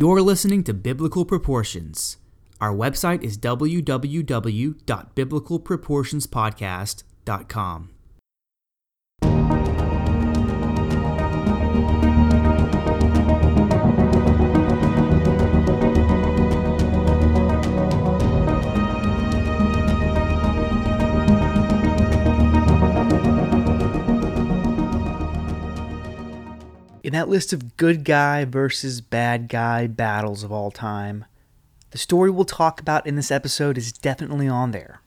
You're listening to Biblical Proportions. Our website is www.biblicalproportionspodcast.com. In that list of good guy versus bad guy battles of all time, the story we'll talk about in this episode is definitely on there.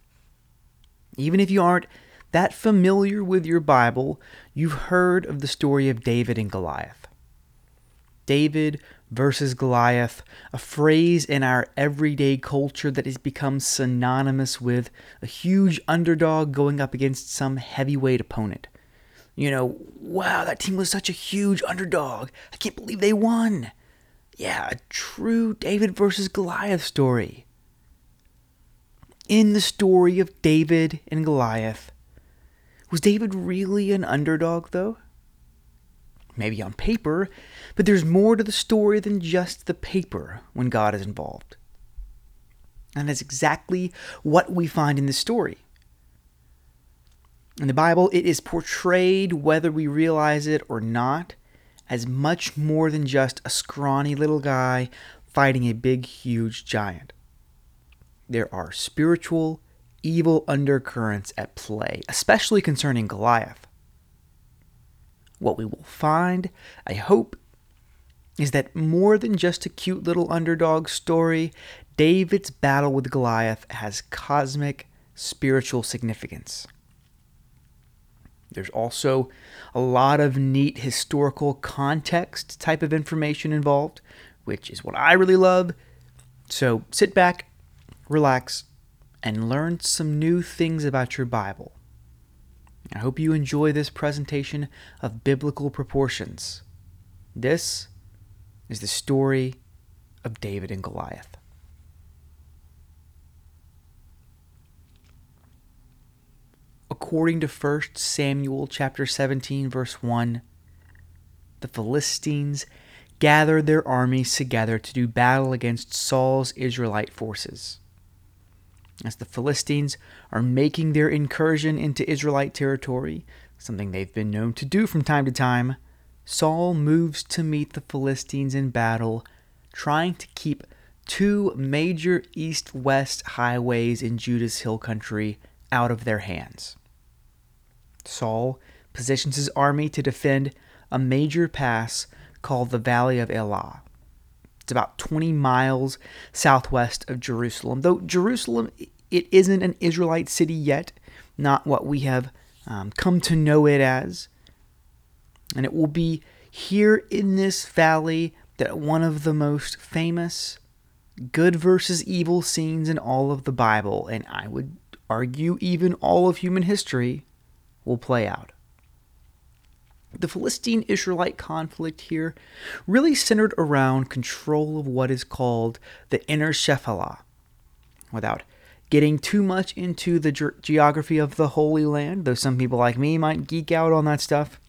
Even if you aren't that familiar with your Bible, you've heard of the story of David and Goliath. David versus Goliath, a phrase in our everyday culture that has become synonymous with a huge underdog going up against some heavyweight opponent. You know, wow, that team was such a huge underdog. I can't believe they won. Yeah, a true David versus Goliath story. In the story of David and Goliath, was David really an underdog, though? Maybe on paper, but there's more to the story than just the paper when God is involved. And that's exactly what we find in this story. In the Bible, it is portrayed, whether we realize it or not, as much more than just a scrawny little guy fighting a big, huge giant. There are spiritual, evil undercurrents at play, especially concerning Goliath. What we will find, I hope, is that more than just a cute little underdog story, David's battle with Goliath has cosmic spiritual significance. There's also a lot of neat historical context type of information involved, which is what I really love. So sit back, relax, and learn some new things about your Bible. I hope you enjoy this presentation of biblical proportions. This is the story of David and Goliath. According to 1 Samuel chapter 17 verse 1 the Philistines gathered their armies together to do battle against Saul's Israelite forces. As the Philistines are making their incursion into Israelite territory, something they've been known to do from time to time, Saul moves to meet the Philistines in battle, trying to keep two major east west highways in Judah's hill country out of their hands. Saul positions his army to defend a major pass called the Valley of Elah. It's about 20 miles southwest of Jerusalem. Though Jerusalem, it isn't an Israelite city yet, not what we have um, come to know it as. And it will be here in this valley that one of the most famous good versus evil scenes in all of the Bible, and I would argue even all of human history, will play out. The Philistine Israelite conflict here really centered around control of what is called the inner Shephelah. Without getting too much into the ge- geography of the Holy Land, though some people like me might geek out on that stuff,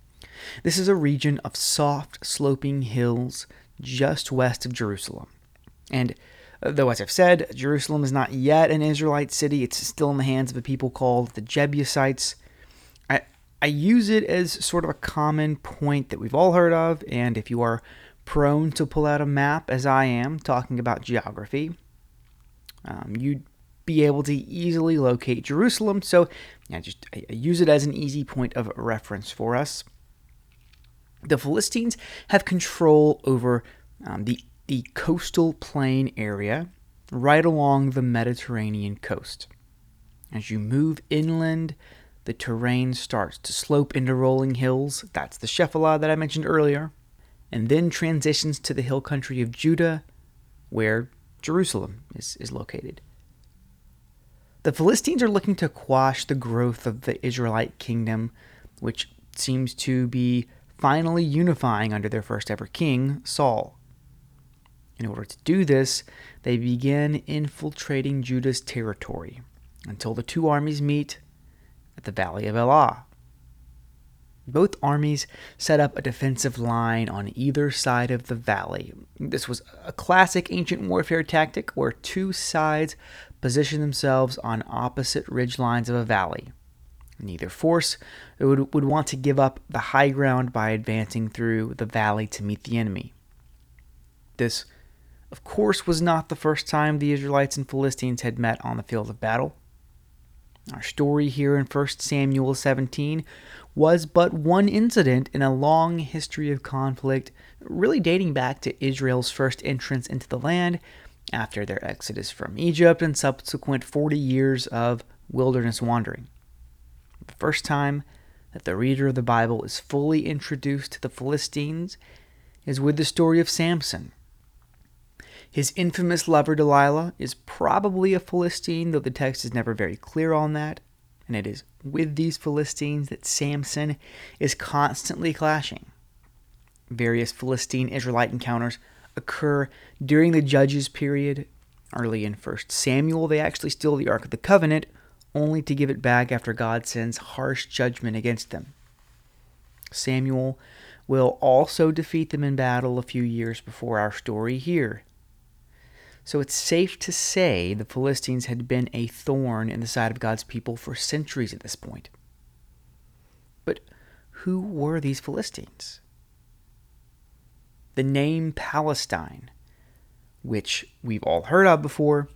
this is a region of soft, sloping hills just west of Jerusalem. And uh, though, as I've said, Jerusalem is not yet an Israelite city, it's still in the hands of a people called the Jebusites. I use it as sort of a common point that we've all heard of, and if you are prone to pull out a map, as I am, talking about geography, um, you'd be able to easily locate Jerusalem. So, yeah, just I use it as an easy point of reference for us. The Philistines have control over um, the the coastal plain area right along the Mediterranean coast. As you move inland, the terrain starts to slope into rolling hills. That's the Shephelah that I mentioned earlier. And then transitions to the hill country of Judah, where Jerusalem is, is located. The Philistines are looking to quash the growth of the Israelite kingdom, which seems to be finally unifying under their first ever king, Saul. In order to do this, they begin infiltrating Judah's territory until the two armies meet at the Valley of Elah. Both armies set up a defensive line on either side of the valley. This was a classic ancient warfare tactic where two sides positioned themselves on opposite ridge lines of a valley. Neither force would, would want to give up the high ground by advancing through the valley to meet the enemy. This, of course, was not the first time the Israelites and Philistines had met on the field of battle. Our story here in 1 Samuel 17 was but one incident in a long history of conflict, really dating back to Israel's first entrance into the land after their exodus from Egypt and subsequent 40 years of wilderness wandering. The first time that the reader of the Bible is fully introduced to the Philistines is with the story of Samson. His infamous lover Delilah is probably a Philistine, though the text is never very clear on that, and it is with these Philistines that Samson is constantly clashing. Various Philistine Israelite encounters occur during the Judges period. Early in 1 Samuel, they actually steal the Ark of the Covenant, only to give it back after God sends harsh judgment against them. Samuel will also defeat them in battle a few years before our story here. So it's safe to say the Philistines had been a thorn in the side of God's people for centuries at this point. But who were these Philistines? The name Palestine, which we've all heard of before,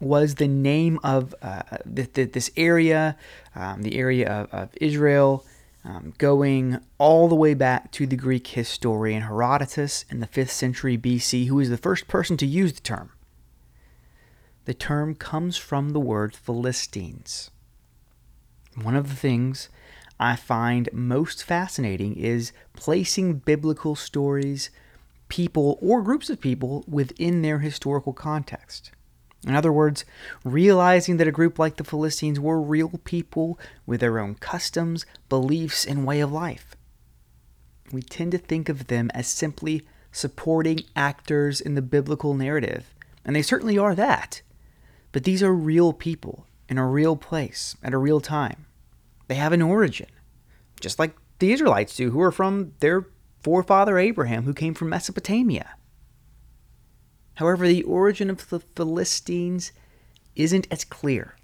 was the name of uh, th- th- this area, um, the area of, of Israel, um, going all the way back to the Greek historian Herodotus in the 5th century BC, who was the first person to use the term. The term comes from the word Philistines. One of the things I find most fascinating is placing biblical stories, people, or groups of people within their historical context. In other words, realizing that a group like the Philistines were real people with their own customs, beliefs, and way of life. We tend to think of them as simply supporting actors in the biblical narrative, and they certainly are that. But these are real people in a real place at a real time. They have an origin, just like the Israelites do, who are from their forefather Abraham, who came from Mesopotamia. However, the origin of the Philistines isn't as clear.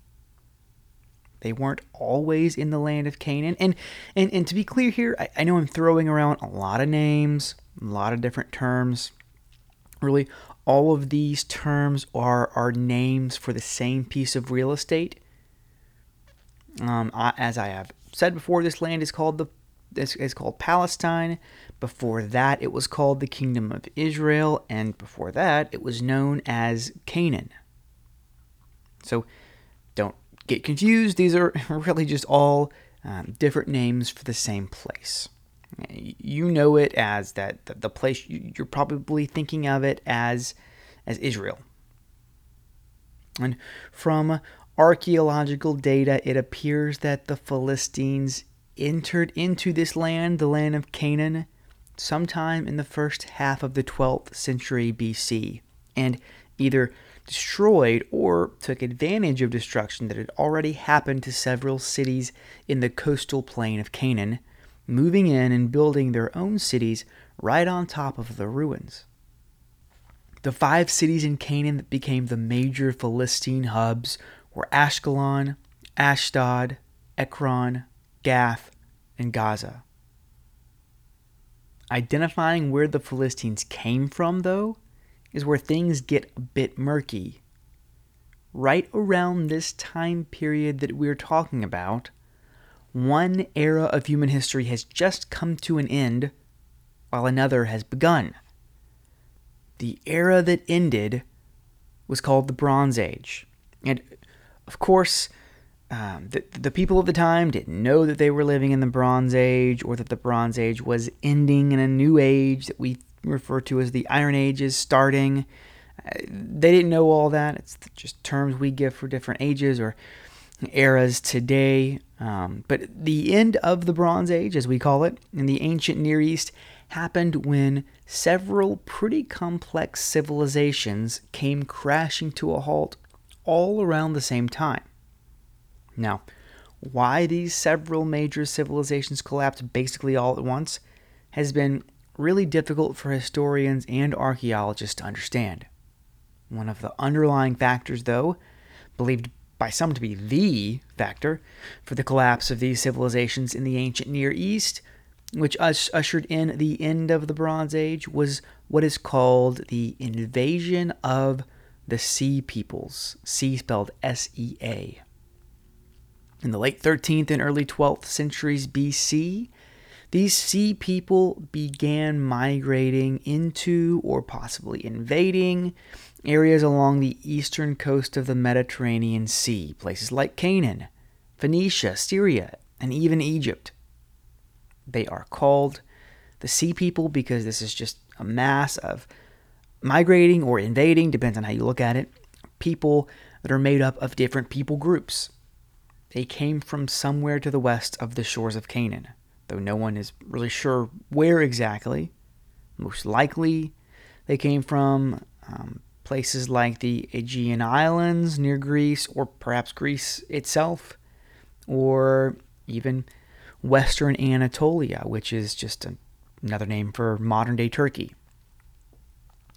They weren't always in the land of Canaan. And, and, and to be clear here, I, I know I'm throwing around a lot of names, a lot of different terms. Really, all of these terms are, are names for the same piece of real estate. Um, I, as I have said before, this land is called the this is called Palestine. Before that, it was called the Kingdom of Israel, and before that, it was known as Canaan. So don't get confused. These are really just all um, different names for the same place. You know it as that the place you're probably thinking of it as as Israel. And from archaeological data, it appears that the Philistines entered into this land, the land of Canaan, sometime in the first half of the 12th century BC, and either destroyed or took advantage of destruction that had already happened to several cities in the coastal plain of Canaan, moving in and building their own cities right on top of the ruins. The five cities in Canaan that became the major Philistine hubs were Ashkelon, Ashdod, Ekron, Gath, and Gaza. Identifying where the Philistines came from, though, is where things get a bit murky. Right around this time period that we're talking about, one era of human history has just come to an end while another has begun. The era that ended was called the Bronze Age. And of course, um, the, the people of the time didn't know that they were living in the Bronze Age or that the Bronze Age was ending in a new age that we refer to as the Iron Age is starting. Uh, they didn't know all that. It's just terms we give for different ages or eras today. Um, but the end of the Bronze Age, as we call it, in the ancient Near East, happened when several pretty complex civilizations came crashing to a halt all around the same time. Now, why these several major civilizations collapsed basically all at once has been really difficult for historians and archaeologists to understand. One of the underlying factors, though, believed by some to be the factor for the collapse of these civilizations in the ancient Near East, which ushered in the end of the Bronze Age, was what is called the invasion of the Sea Peoples, Sea spelled S E A. In the late 13th and early 12th centuries BC, these sea people began migrating into or possibly invading areas along the eastern coast of the Mediterranean Sea, places like Canaan, Phoenicia, Syria, and even Egypt. They are called the sea people because this is just a mass of migrating or invading, depends on how you look at it, people that are made up of different people groups. They came from somewhere to the west of the shores of Canaan, though no one is really sure where exactly. Most likely, they came from um, places like the Aegean Islands near Greece, or perhaps Greece itself, or even Western Anatolia, which is just another name for modern day Turkey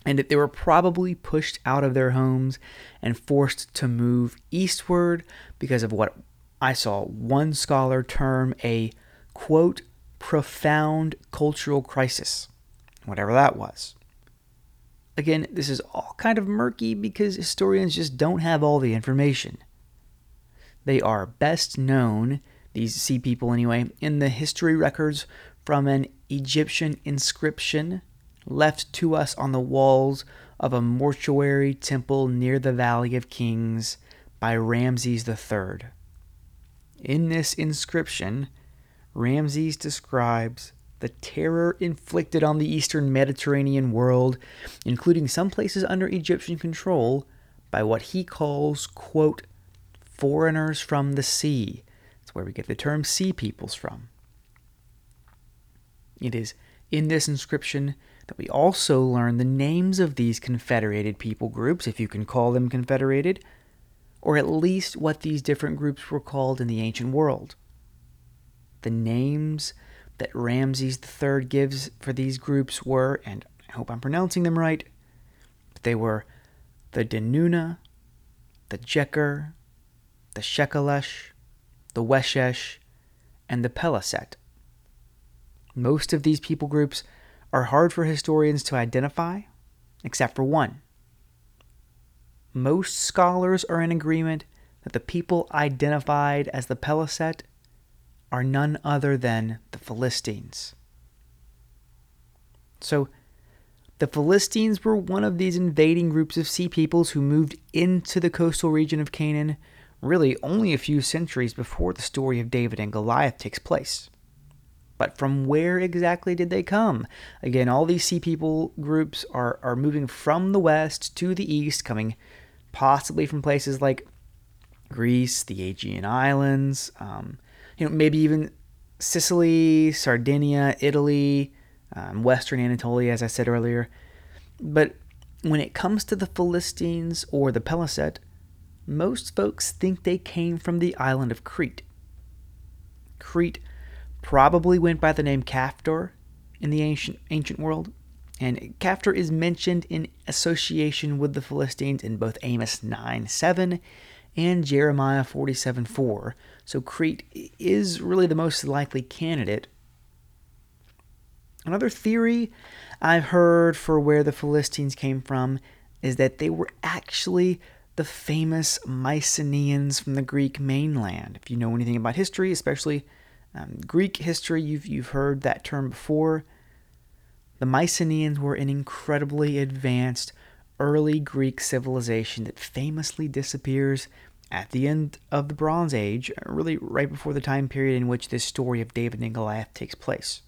and that they were probably pushed out of their homes and forced to move eastward because of what I saw one scholar term a quote profound cultural crisis, whatever that was. Again, this is all kind of murky because historians just don't have all the information. They are best known, these sea people anyway, in the history records from an Egyptian inscription left to us on the walls of a mortuary temple near the Valley of Kings by Ramses III. In this inscription, Ramses describes the terror inflicted on the eastern Mediterranean world, including some places under Egyptian control, by what he calls, quote, foreigners from the sea. That's where we get the term sea peoples from. It is in this inscription that we also learn the names of these confederated people groups, if you can call them confederated, or at least what these different groups were called in the ancient world. The names that Ramses III gives for these groups were, and I hope I'm pronouncing them right, but they were the Denuna, the Jeker, the Shekelesh, the Weshesh, and the Peliset. Most of these people groups are hard for historians to identify, except for one. Most scholars are in agreement that the people identified as the Peliset are none other than the Philistines. So, the Philistines were one of these invading groups of sea peoples who moved into the coastal region of Canaan really only a few centuries before the story of David and Goliath takes place. But from where exactly did they come? Again, all these sea people groups are, are moving from the west to the east, coming possibly from places like Greece, the Aegean Islands, um, you know, maybe even Sicily, Sardinia, Italy, um, Western Anatolia, as I said earlier. But when it comes to the Philistines or the Peliset, most folks think they came from the island of Crete. Crete probably went by the name Caphtor in the ancient ancient world. And Caphtor is mentioned in association with the Philistines in both Amos 9 7 and Jeremiah 47 4. So Crete is really the most likely candidate. Another theory I've heard for where the Philistines came from is that they were actually the famous Mycenaeans from the Greek mainland. If you know anything about history, especially um, Greek history, you've, you've heard that term before. The Mycenaeans were an incredibly advanced early Greek civilization that famously disappears at the end of the Bronze Age, really right before the time period in which this story of David and Goliath takes place.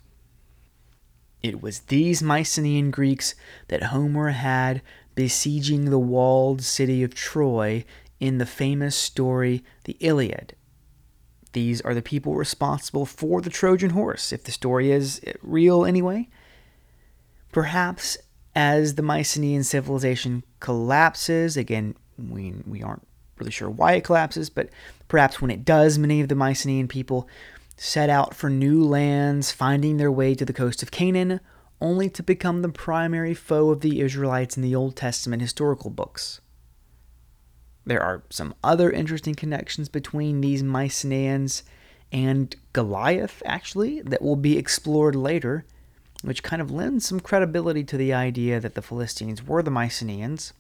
It was these Mycenaean Greeks that Homer had besieging the walled city of Troy in the famous story, the Iliad. These are the people responsible for the Trojan horse, if the story is real anyway. Perhaps as the Mycenaean civilization collapses, again, we, we aren't really sure why it collapses, but perhaps when it does, many of the Mycenaean people set out for new lands, finding their way to the coast of Canaan, only to become the primary foe of the Israelites in the Old Testament historical books. There are some other interesting connections between these Mycenaeans and Goliath, actually, that will be explored later, which kind of lends some credibility to the idea that the Philistines were the Mycenaeans.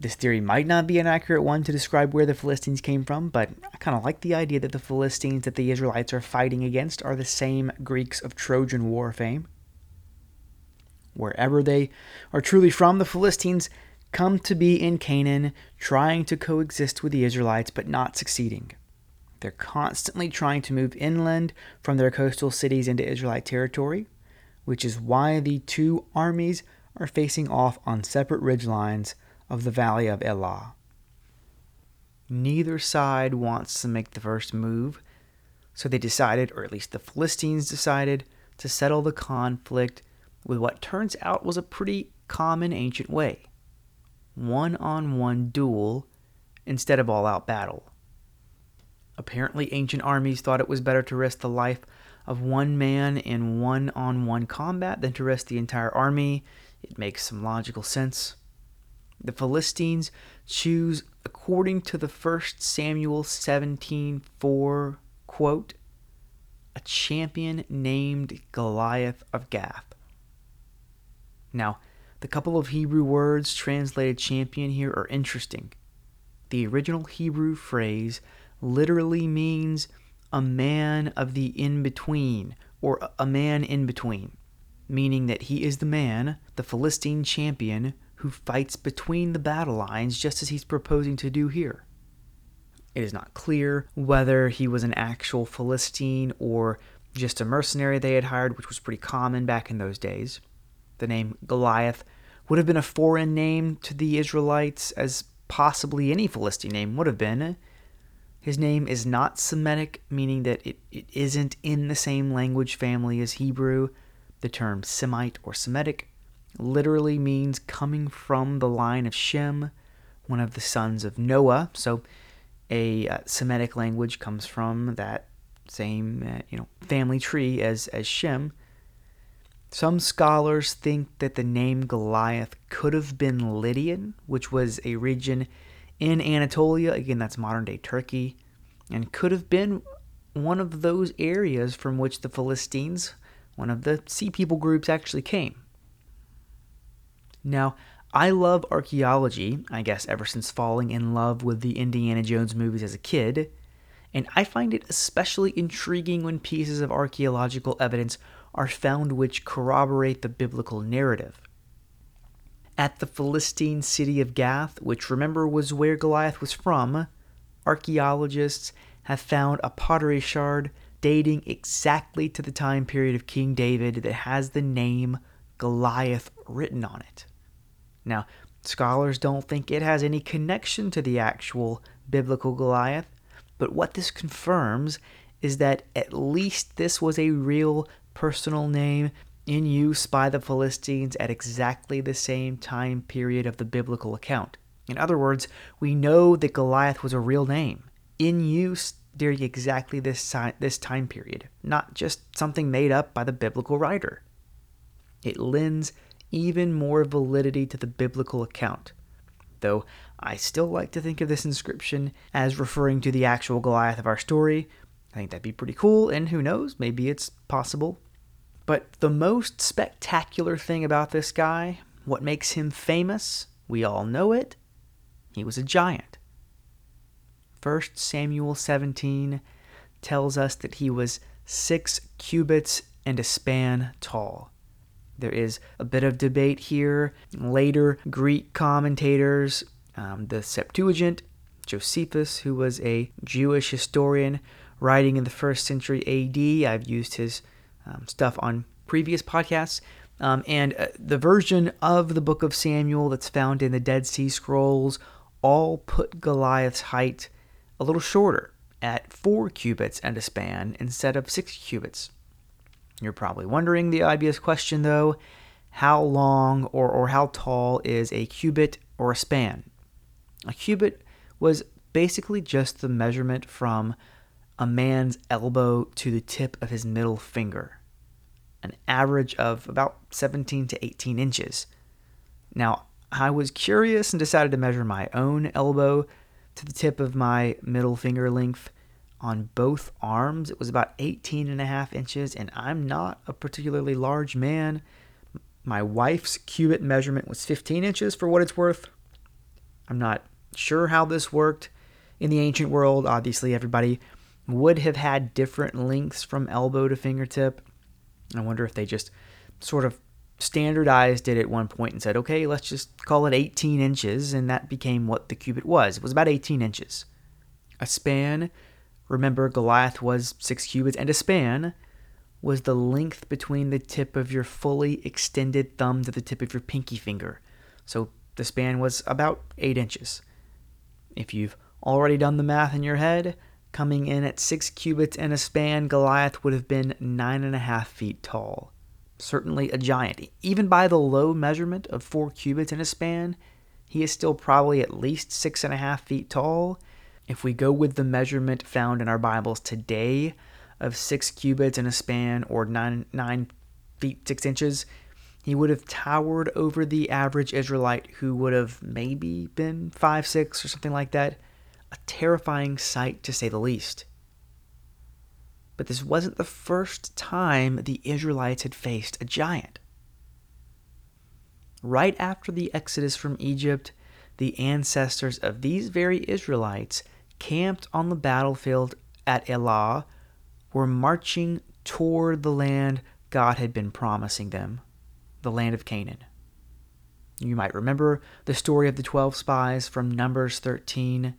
This theory might not be an accurate one to describe where the Philistines came from, but I kind of like the idea that the Philistines that the Israelites are fighting against are the same Greeks of Trojan War fame. Wherever they are truly from, the Philistines come to be in Canaan, trying to coexist with the Israelites, but not succeeding. They're constantly trying to move inland from their coastal cities into Israelite territory, which is why the two armies are facing off on separate ridge lines of the valley of Elah. Neither side wants to make the first move, so they decided, or at least the Philistines decided, to settle the conflict with what turns out was a pretty common ancient way one on one duel instead of all out battle. Apparently, ancient armies thought it was better to risk the life of one man in one on one combat than to rest the entire army. It makes some logical sense. The Philistines choose, according to the first Samuel 17:4 quote, a champion named Goliath of Gath. Now, the couple of Hebrew words translated champion here are interesting. The original Hebrew phrase literally means a man of the in between, or a man in between, meaning that he is the man, the Philistine champion, who fights between the battle lines just as he's proposing to do here. It is not clear whether he was an actual Philistine or just a mercenary they had hired, which was pretty common back in those days. The name Goliath would have been a foreign name to the Israelites, as possibly any Philistine name would have been. His name is not Semitic, meaning that it, it isn't in the same language family as Hebrew. The term Semite or Semitic literally means coming from the line of Shem, one of the sons of Noah. So a uh, Semitic language comes from that same uh, you know family tree as as Shem. Some scholars think that the name Goliath could have been Lydian, which was a region in Anatolia, again, that's modern day Turkey, and could have been one of those areas from which the Philistines, one of the Sea People groups, actually came. Now, I love archaeology, I guess, ever since falling in love with the Indiana Jones movies as a kid, and I find it especially intriguing when pieces of archaeological evidence are found which corroborate the biblical narrative. At the Philistine city of Gath, which remember was where Goliath was from, archaeologists have found a pottery shard dating exactly to the time period of King David that has the name Goliath written on it. Now, scholars don't think it has any connection to the actual biblical Goliath, but what this confirms is that at least this was a real personal name in use by the Philistines at exactly the same time period of the biblical account. In other words, we know that Goliath was a real name in use during exactly this time, this time period, not just something made up by the biblical writer. It lends even more validity to the biblical account, though I still like to think of this inscription as referring to the actual Goliath of our story. I think that'd be pretty cool, and who knows, maybe it's possible but the most spectacular thing about this guy, what makes him famous, we all know it, he was a giant. 1 Samuel 17 tells us that he was six cubits and a span tall. There is a bit of debate here. Later, Greek commentators, um, the Septuagint, Josephus, who was a Jewish historian writing in the first century AD, I've used his um, stuff on previous podcasts. Um, and uh, the version of the book of Samuel that's found in the Dead Sea Scrolls all put Goliath's height a little shorter at four cubits and a span instead of six cubits. You're probably wondering the obvious question though how long or, or how tall is a cubit or a span? A cubit was basically just the measurement from a man's elbow to the tip of his middle finger, an average of about 17 to 18 inches. Now, I was curious and decided to measure my own elbow to the tip of my middle finger length on both arms. It was about 18 and a half inches, and I'm not a particularly large man. My wife's cubit measurement was 15 inches for what it's worth. I'm not sure how this worked in the ancient world. Obviously, everybody would have had different lengths from elbow to fingertip. I wonder if they just sort of standardized it at one point and said, okay, let's just call it 18 inches, and that became what the cubit was. It was about 18 inches. A span, remember, Goliath was six cubits, and a span was the length between the tip of your fully extended thumb to the tip of your pinky finger. So the span was about eight inches. If you've already done the math in your head, coming in at six cubits and a span, Goliath would have been nine and a half feet tall. Certainly a giant. Even by the low measurement of four cubits and a span, he is still probably at least six and a half feet tall. If we go with the measurement found in our Bibles today of six cubits and a span or nine, nine feet six inches, he would have towered over the average Israelite who would have maybe been five six or something like that. A terrifying sight to say the least. But this wasn't the first time the Israelites had faced a giant. Right after the exodus from Egypt, the ancestors of these very Israelites camped on the battlefield at Elah were marching toward the land God had been promising them, the land of Canaan. You might remember the story of the 12 spies from Numbers 13.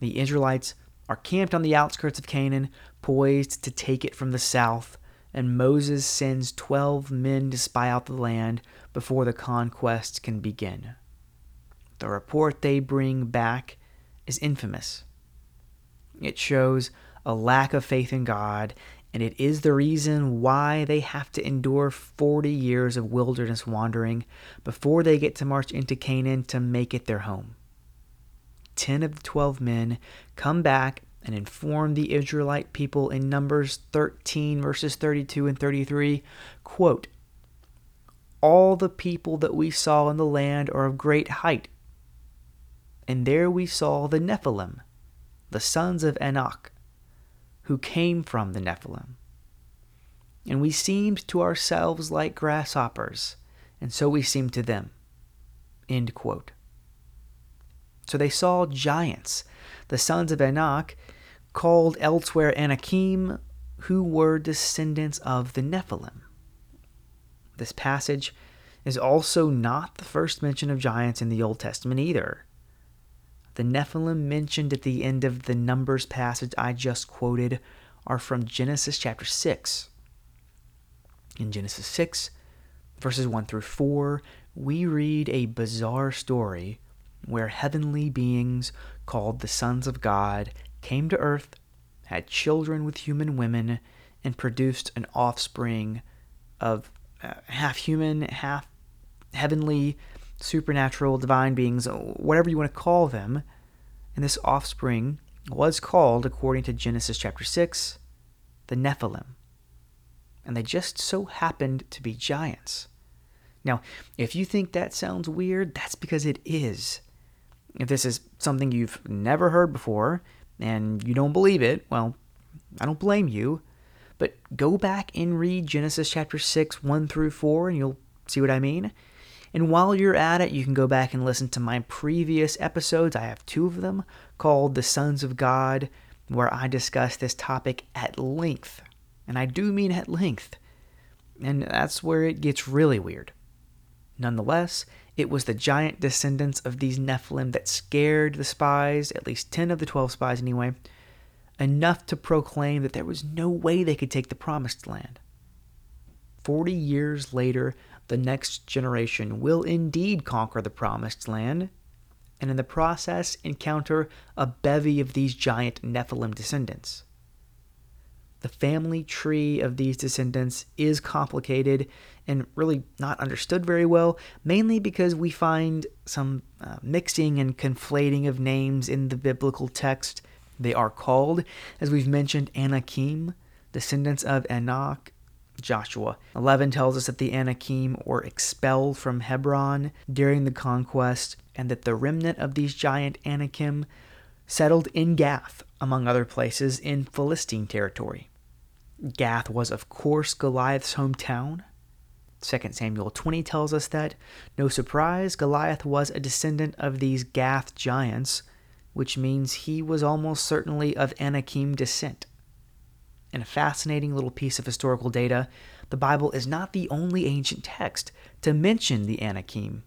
The Israelites are camped on the outskirts of Canaan, poised to take it from the south, and Moses sends 12 men to spy out the land before the conquest can begin. The report they bring back is infamous. It shows a lack of faith in God, and it is the reason why they have to endure 40 years of wilderness wandering before they get to march into Canaan to make it their home. Ten of the twelve men come back and inform the Israelite people in Numbers 13, verses 32 and 33, quote, All the people that we saw in the land are of great height. And there we saw the Nephilim, the sons of Anak, who came from the Nephilim. And we seemed to ourselves like grasshoppers, and so we seemed to them. End quote. So they saw giants, the sons of Anak, called elsewhere Anakim, who were descendants of the Nephilim. This passage is also not the first mention of giants in the Old Testament either. The Nephilim mentioned at the end of the Numbers passage I just quoted are from Genesis chapter 6. In Genesis 6, verses 1 through 4, we read a bizarre story where heavenly beings called the sons of God came to earth, had children with human women, and produced an offspring of uh, half human, half heavenly, supernatural, divine beings, whatever you want to call them. And this offspring was called, according to Genesis chapter 6, the Nephilim. And they just so happened to be giants. Now, if you think that sounds weird, that's because it is. If this is something you've never heard before and you don't believe it, well, I don't blame you. But go back and read Genesis chapter 6, 1 through 4, and you'll see what I mean. And while you're at it, you can go back and listen to my previous episodes. I have two of them called The Sons of God, where I discuss this topic at length. And I do mean at length. And that's where it gets really weird. Nonetheless, it was the giant descendants of these Nephilim that scared the spies, at least 10 of the 12 spies anyway, enough to proclaim that there was no way they could take the promised land. Forty years later, the next generation will indeed conquer the promised land, and in the process encounter a bevy of these giant Nephilim descendants. The family tree of these descendants is complicated and really not understood very well, mainly because we find some uh, mixing and conflating of names in the biblical text. They are called, as we've mentioned, Anakim, descendants of Anak. Joshua 11 tells us that the Anakim were expelled from Hebron during the conquest, and that the remnant of these giant Anakim settled in Gath, among other places, in Philistine territory. Gath was, of course, Goliath's hometown. 2 Samuel 20 tells us that, no surprise, Goliath was a descendant of these Gath giants, which means he was almost certainly of Anakim descent. In a fascinating little piece of historical data, the Bible is not the only ancient text to mention the Anakim.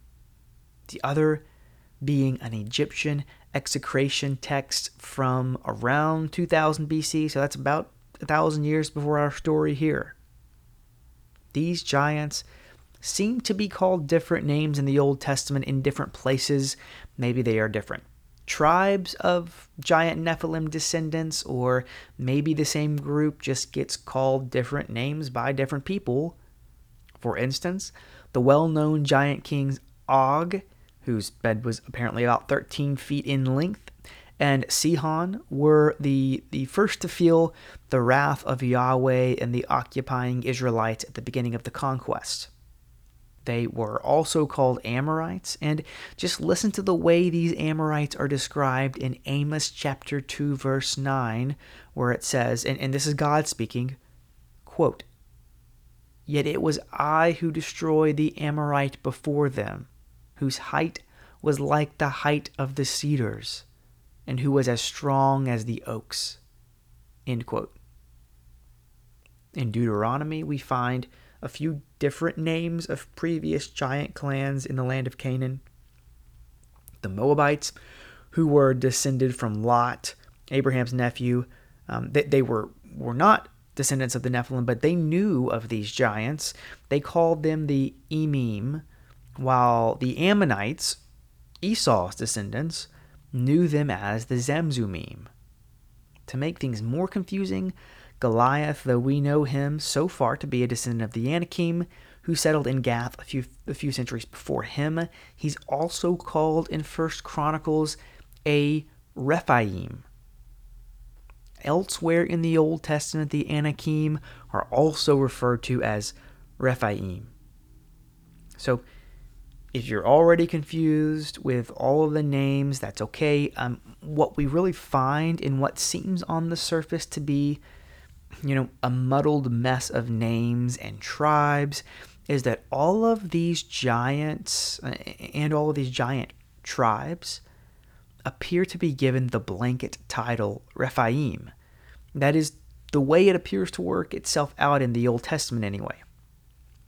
The other being an Egyptian execration text from around 2000 BC, so that's about a thousand years before our story here. These giants seem to be called different names in the Old Testament in different places. Maybe they are different tribes of giant Nephilim descendants, or maybe the same group just gets called different names by different people. For instance, the well known giant kings Og, whose bed was apparently about 13 feet in length, and Sihon were the, the first to feel the wrath of Yahweh and the occupying Israelites at the beginning of the conquest. They were also called Amorites, and just listen to the way these Amorites are described in Amos chapter 2, verse 9, where it says, and, and this is God speaking, quote, Yet it was I who destroyed the Amorite before them, whose height was like the height of the cedars, and who was as strong as the oaks. In Deuteronomy, we find a few different names of previous giant clans in the land of Canaan. The Moabites, who were descended from Lot, Abraham's nephew, um, they, they were, were not descendants of the Nephilim, but they knew of these giants. They called them the Emim, while the Ammonites, Esau's descendants, knew them as the Zamzummim. To make things more confusing, Goliath, though we know him so far to be a descendant of the Anakim, who settled in Gath a few a few centuries before him, he's also called in First Chronicles a Rephaim. Elsewhere in the Old Testament, the Anakim are also referred to as Rephaim. So, if you're already confused with all of the names, that's okay. Um, what we really find in what seems on the surface to be you know, a muddled mess of names and tribes is that all of these giants uh, and all of these giant tribes appear to be given the blanket title Rephaim. That is the way it appears to work itself out in the Old Testament, anyway.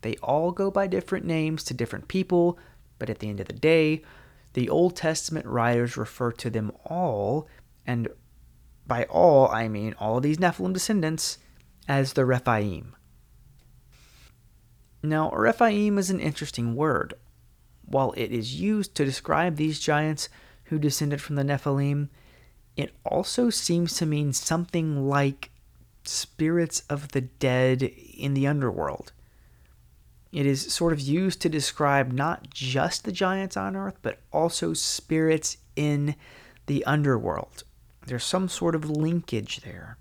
They all go by different names to different people, but at the end of the day, the Old Testament writers refer to them all, and by all I mean all these Nephilim descendants, as the Rephaim. Now, Rephaim is an interesting word. While it is used to describe these giants who descended from the Nephilim, it also seems to mean something like spirits of the dead in the underworld. It is sort of used to describe not just the giants on earth, but also spirits in the underworld. There's some sort of linkage there.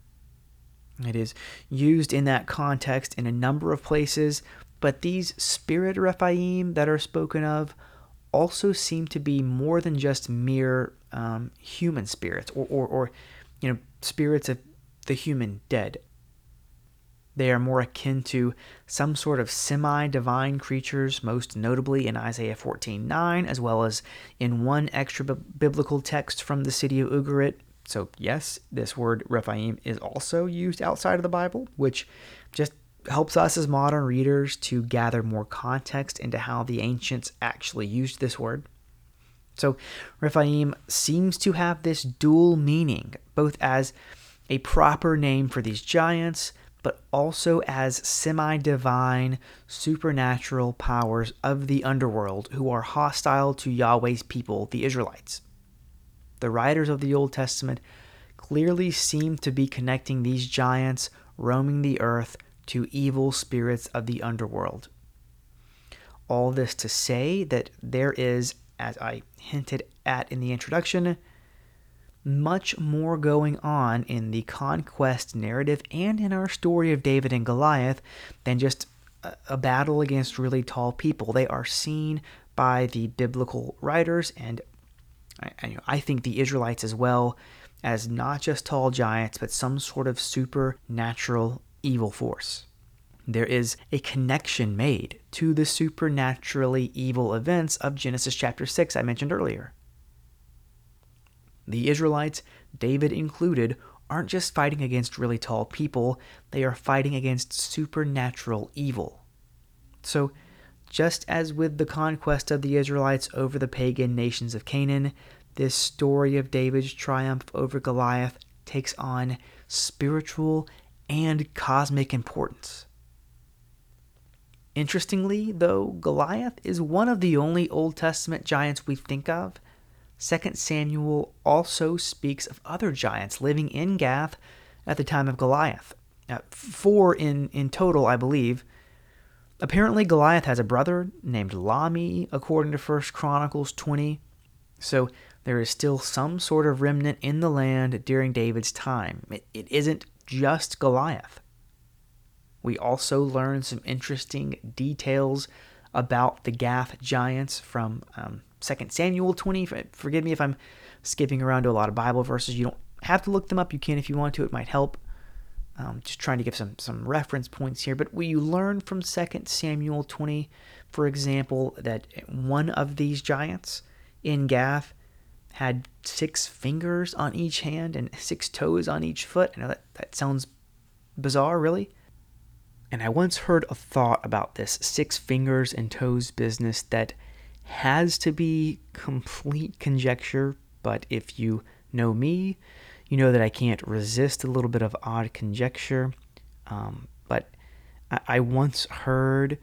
It is used in that context in a number of places, but these spirit Rephaim that are spoken of also seem to be more than just mere um, human spirits or, or, or, you know, spirits of the human dead. They are more akin to some sort of semi divine creatures, most notably in Isaiah 14:9, as well as in one extra biblical text from the city of Ugarit, so, yes, this word Rephaim is also used outside of the Bible, which just helps us as modern readers to gather more context into how the ancients actually used this word. So, Rephaim seems to have this dual meaning, both as a proper name for these giants, but also as semi divine, supernatural powers of the underworld who are hostile to Yahweh's people, the Israelites the writers of the Old Testament clearly seem to be connecting these giants roaming the earth to evil spirits of the underworld. All this to say that there is, as I hinted at in the introduction, much more going on in the conquest narrative and in our story of David and Goliath than just a, battle against really tall people. They are seen by the biblical writers and I, I think the Israelites as well as not just tall giants, but some sort of supernatural evil force. There is a connection made to the supernaturally evil events of Genesis chapter 6 I mentioned earlier. The Israelites, David included, aren't just fighting against really tall people, they are fighting against supernatural evil. So, just as with the conquest of the Israelites over the pagan nations of Canaan, this story of David's triumph over Goliath takes on spiritual and cosmic importance. Interestingly, though, Goliath is one of the only Old Testament giants we think of. 2 Samuel also speaks of other giants living in Gath at the time of Goliath. Uh, four in, in total, I believe. Apparently, Goliath has a brother named Lahmi, according to 1 Chronicles 20. So there is still some sort of remnant in the land during David's time. It, it isn't just Goliath. We also learn some interesting details about the Gath giants from um, 2 Samuel 20. Forgive me if I'm skipping around to a lot of Bible verses. You don't have to look them up. You can if you want to. It might help. Um, just trying to give some, some reference points here. But we learn from 2 Samuel 20, for example, that one of these giants in Gath had six fingers on each hand and six toes on each foot. I know that, that sounds bizarre, really. And I once heard a thought about this six fingers and toes business that has to be complete conjecture, but if you know me, you know that I can't resist a little bit of odd conjecture. Um, but I, I once heard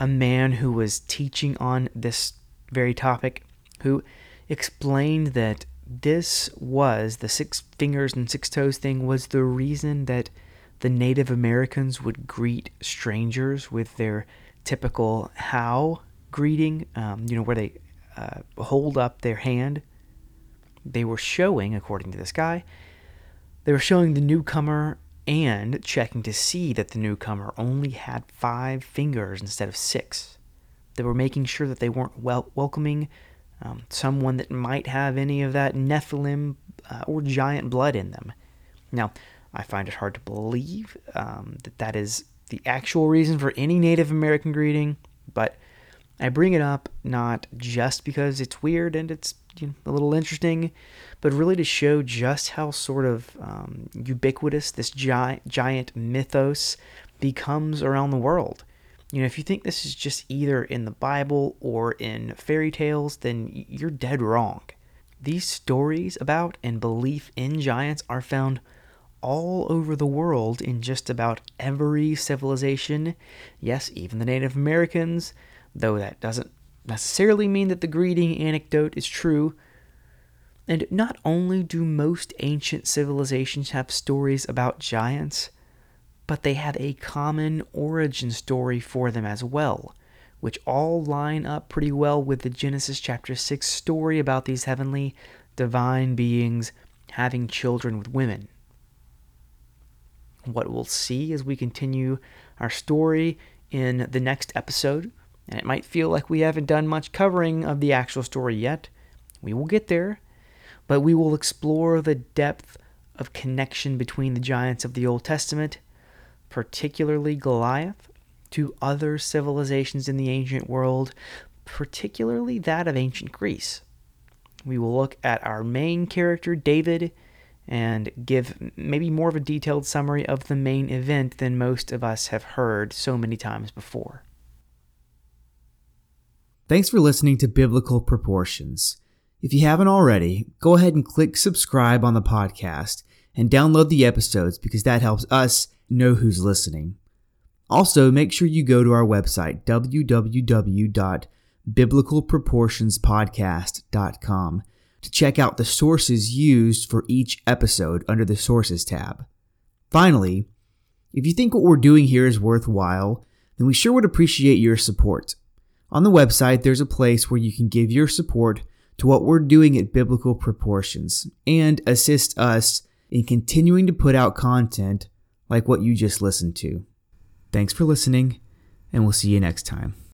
a man who was teaching on this very topic who explained that this was the six fingers and six toes thing was the reason that the Native Americans would greet strangers with their typical how greeting, um, you know, where they uh, hold up their hand. They were showing, according to this guy, they were showing the newcomer and checking to see that the newcomer only had five fingers instead of six. They were making sure that they weren't wel- welcoming um, someone that might have any of that Nephilim uh, or giant blood in them. Now, I find it hard to believe um, that that is the actual reason for any Native American greeting, but I bring it up not just because it's weird and it's you know, a little interesting, but really to show just how sort of um, ubiquitous this giant, giant mythos becomes around the world. You know, if you think this is just either in the Bible or in fairy tales, then you're dead wrong. These stories about and belief in giants are found all over the world in just about every civilization. Yes, even the Native Americans, though that doesn't necessarily mean that the greeting anecdote is true. And not only do most ancient civilizations have stories about giants, but they have a common origin story for them as well, which all line up pretty well with the Genesis chapter 6 story about these heavenly divine beings having children with women. What we'll see as we continue our story in the next episode, and it might feel like we haven't done much covering of the actual story yet. We will get there, but we will explore the depth of connection between the giants of the Old Testament particularly Goliath, to other civilizations in the ancient world, particularly that of ancient Greece. We will look at our main character, David, and give maybe more of a detailed summary of the main event than most of us have heard so many times before. Thanks for listening to Biblical Proportions. If you haven't already, go ahead and click subscribe on the podcast and download the episodes because that helps us know who's listening. Also, make sure you go to our website, www.biblicalproportionspodcast.com, to check out the sources used for each episode under the Sources tab. Finally, If you think what we're doing here is worthwhile, then we sure would appreciate your support. On the website, there's a place where you can give your support to what we're doing at Biblical Proportions and assist us in continuing to put out content like what you just listened to. Thanks for listening, and we'll see you next time.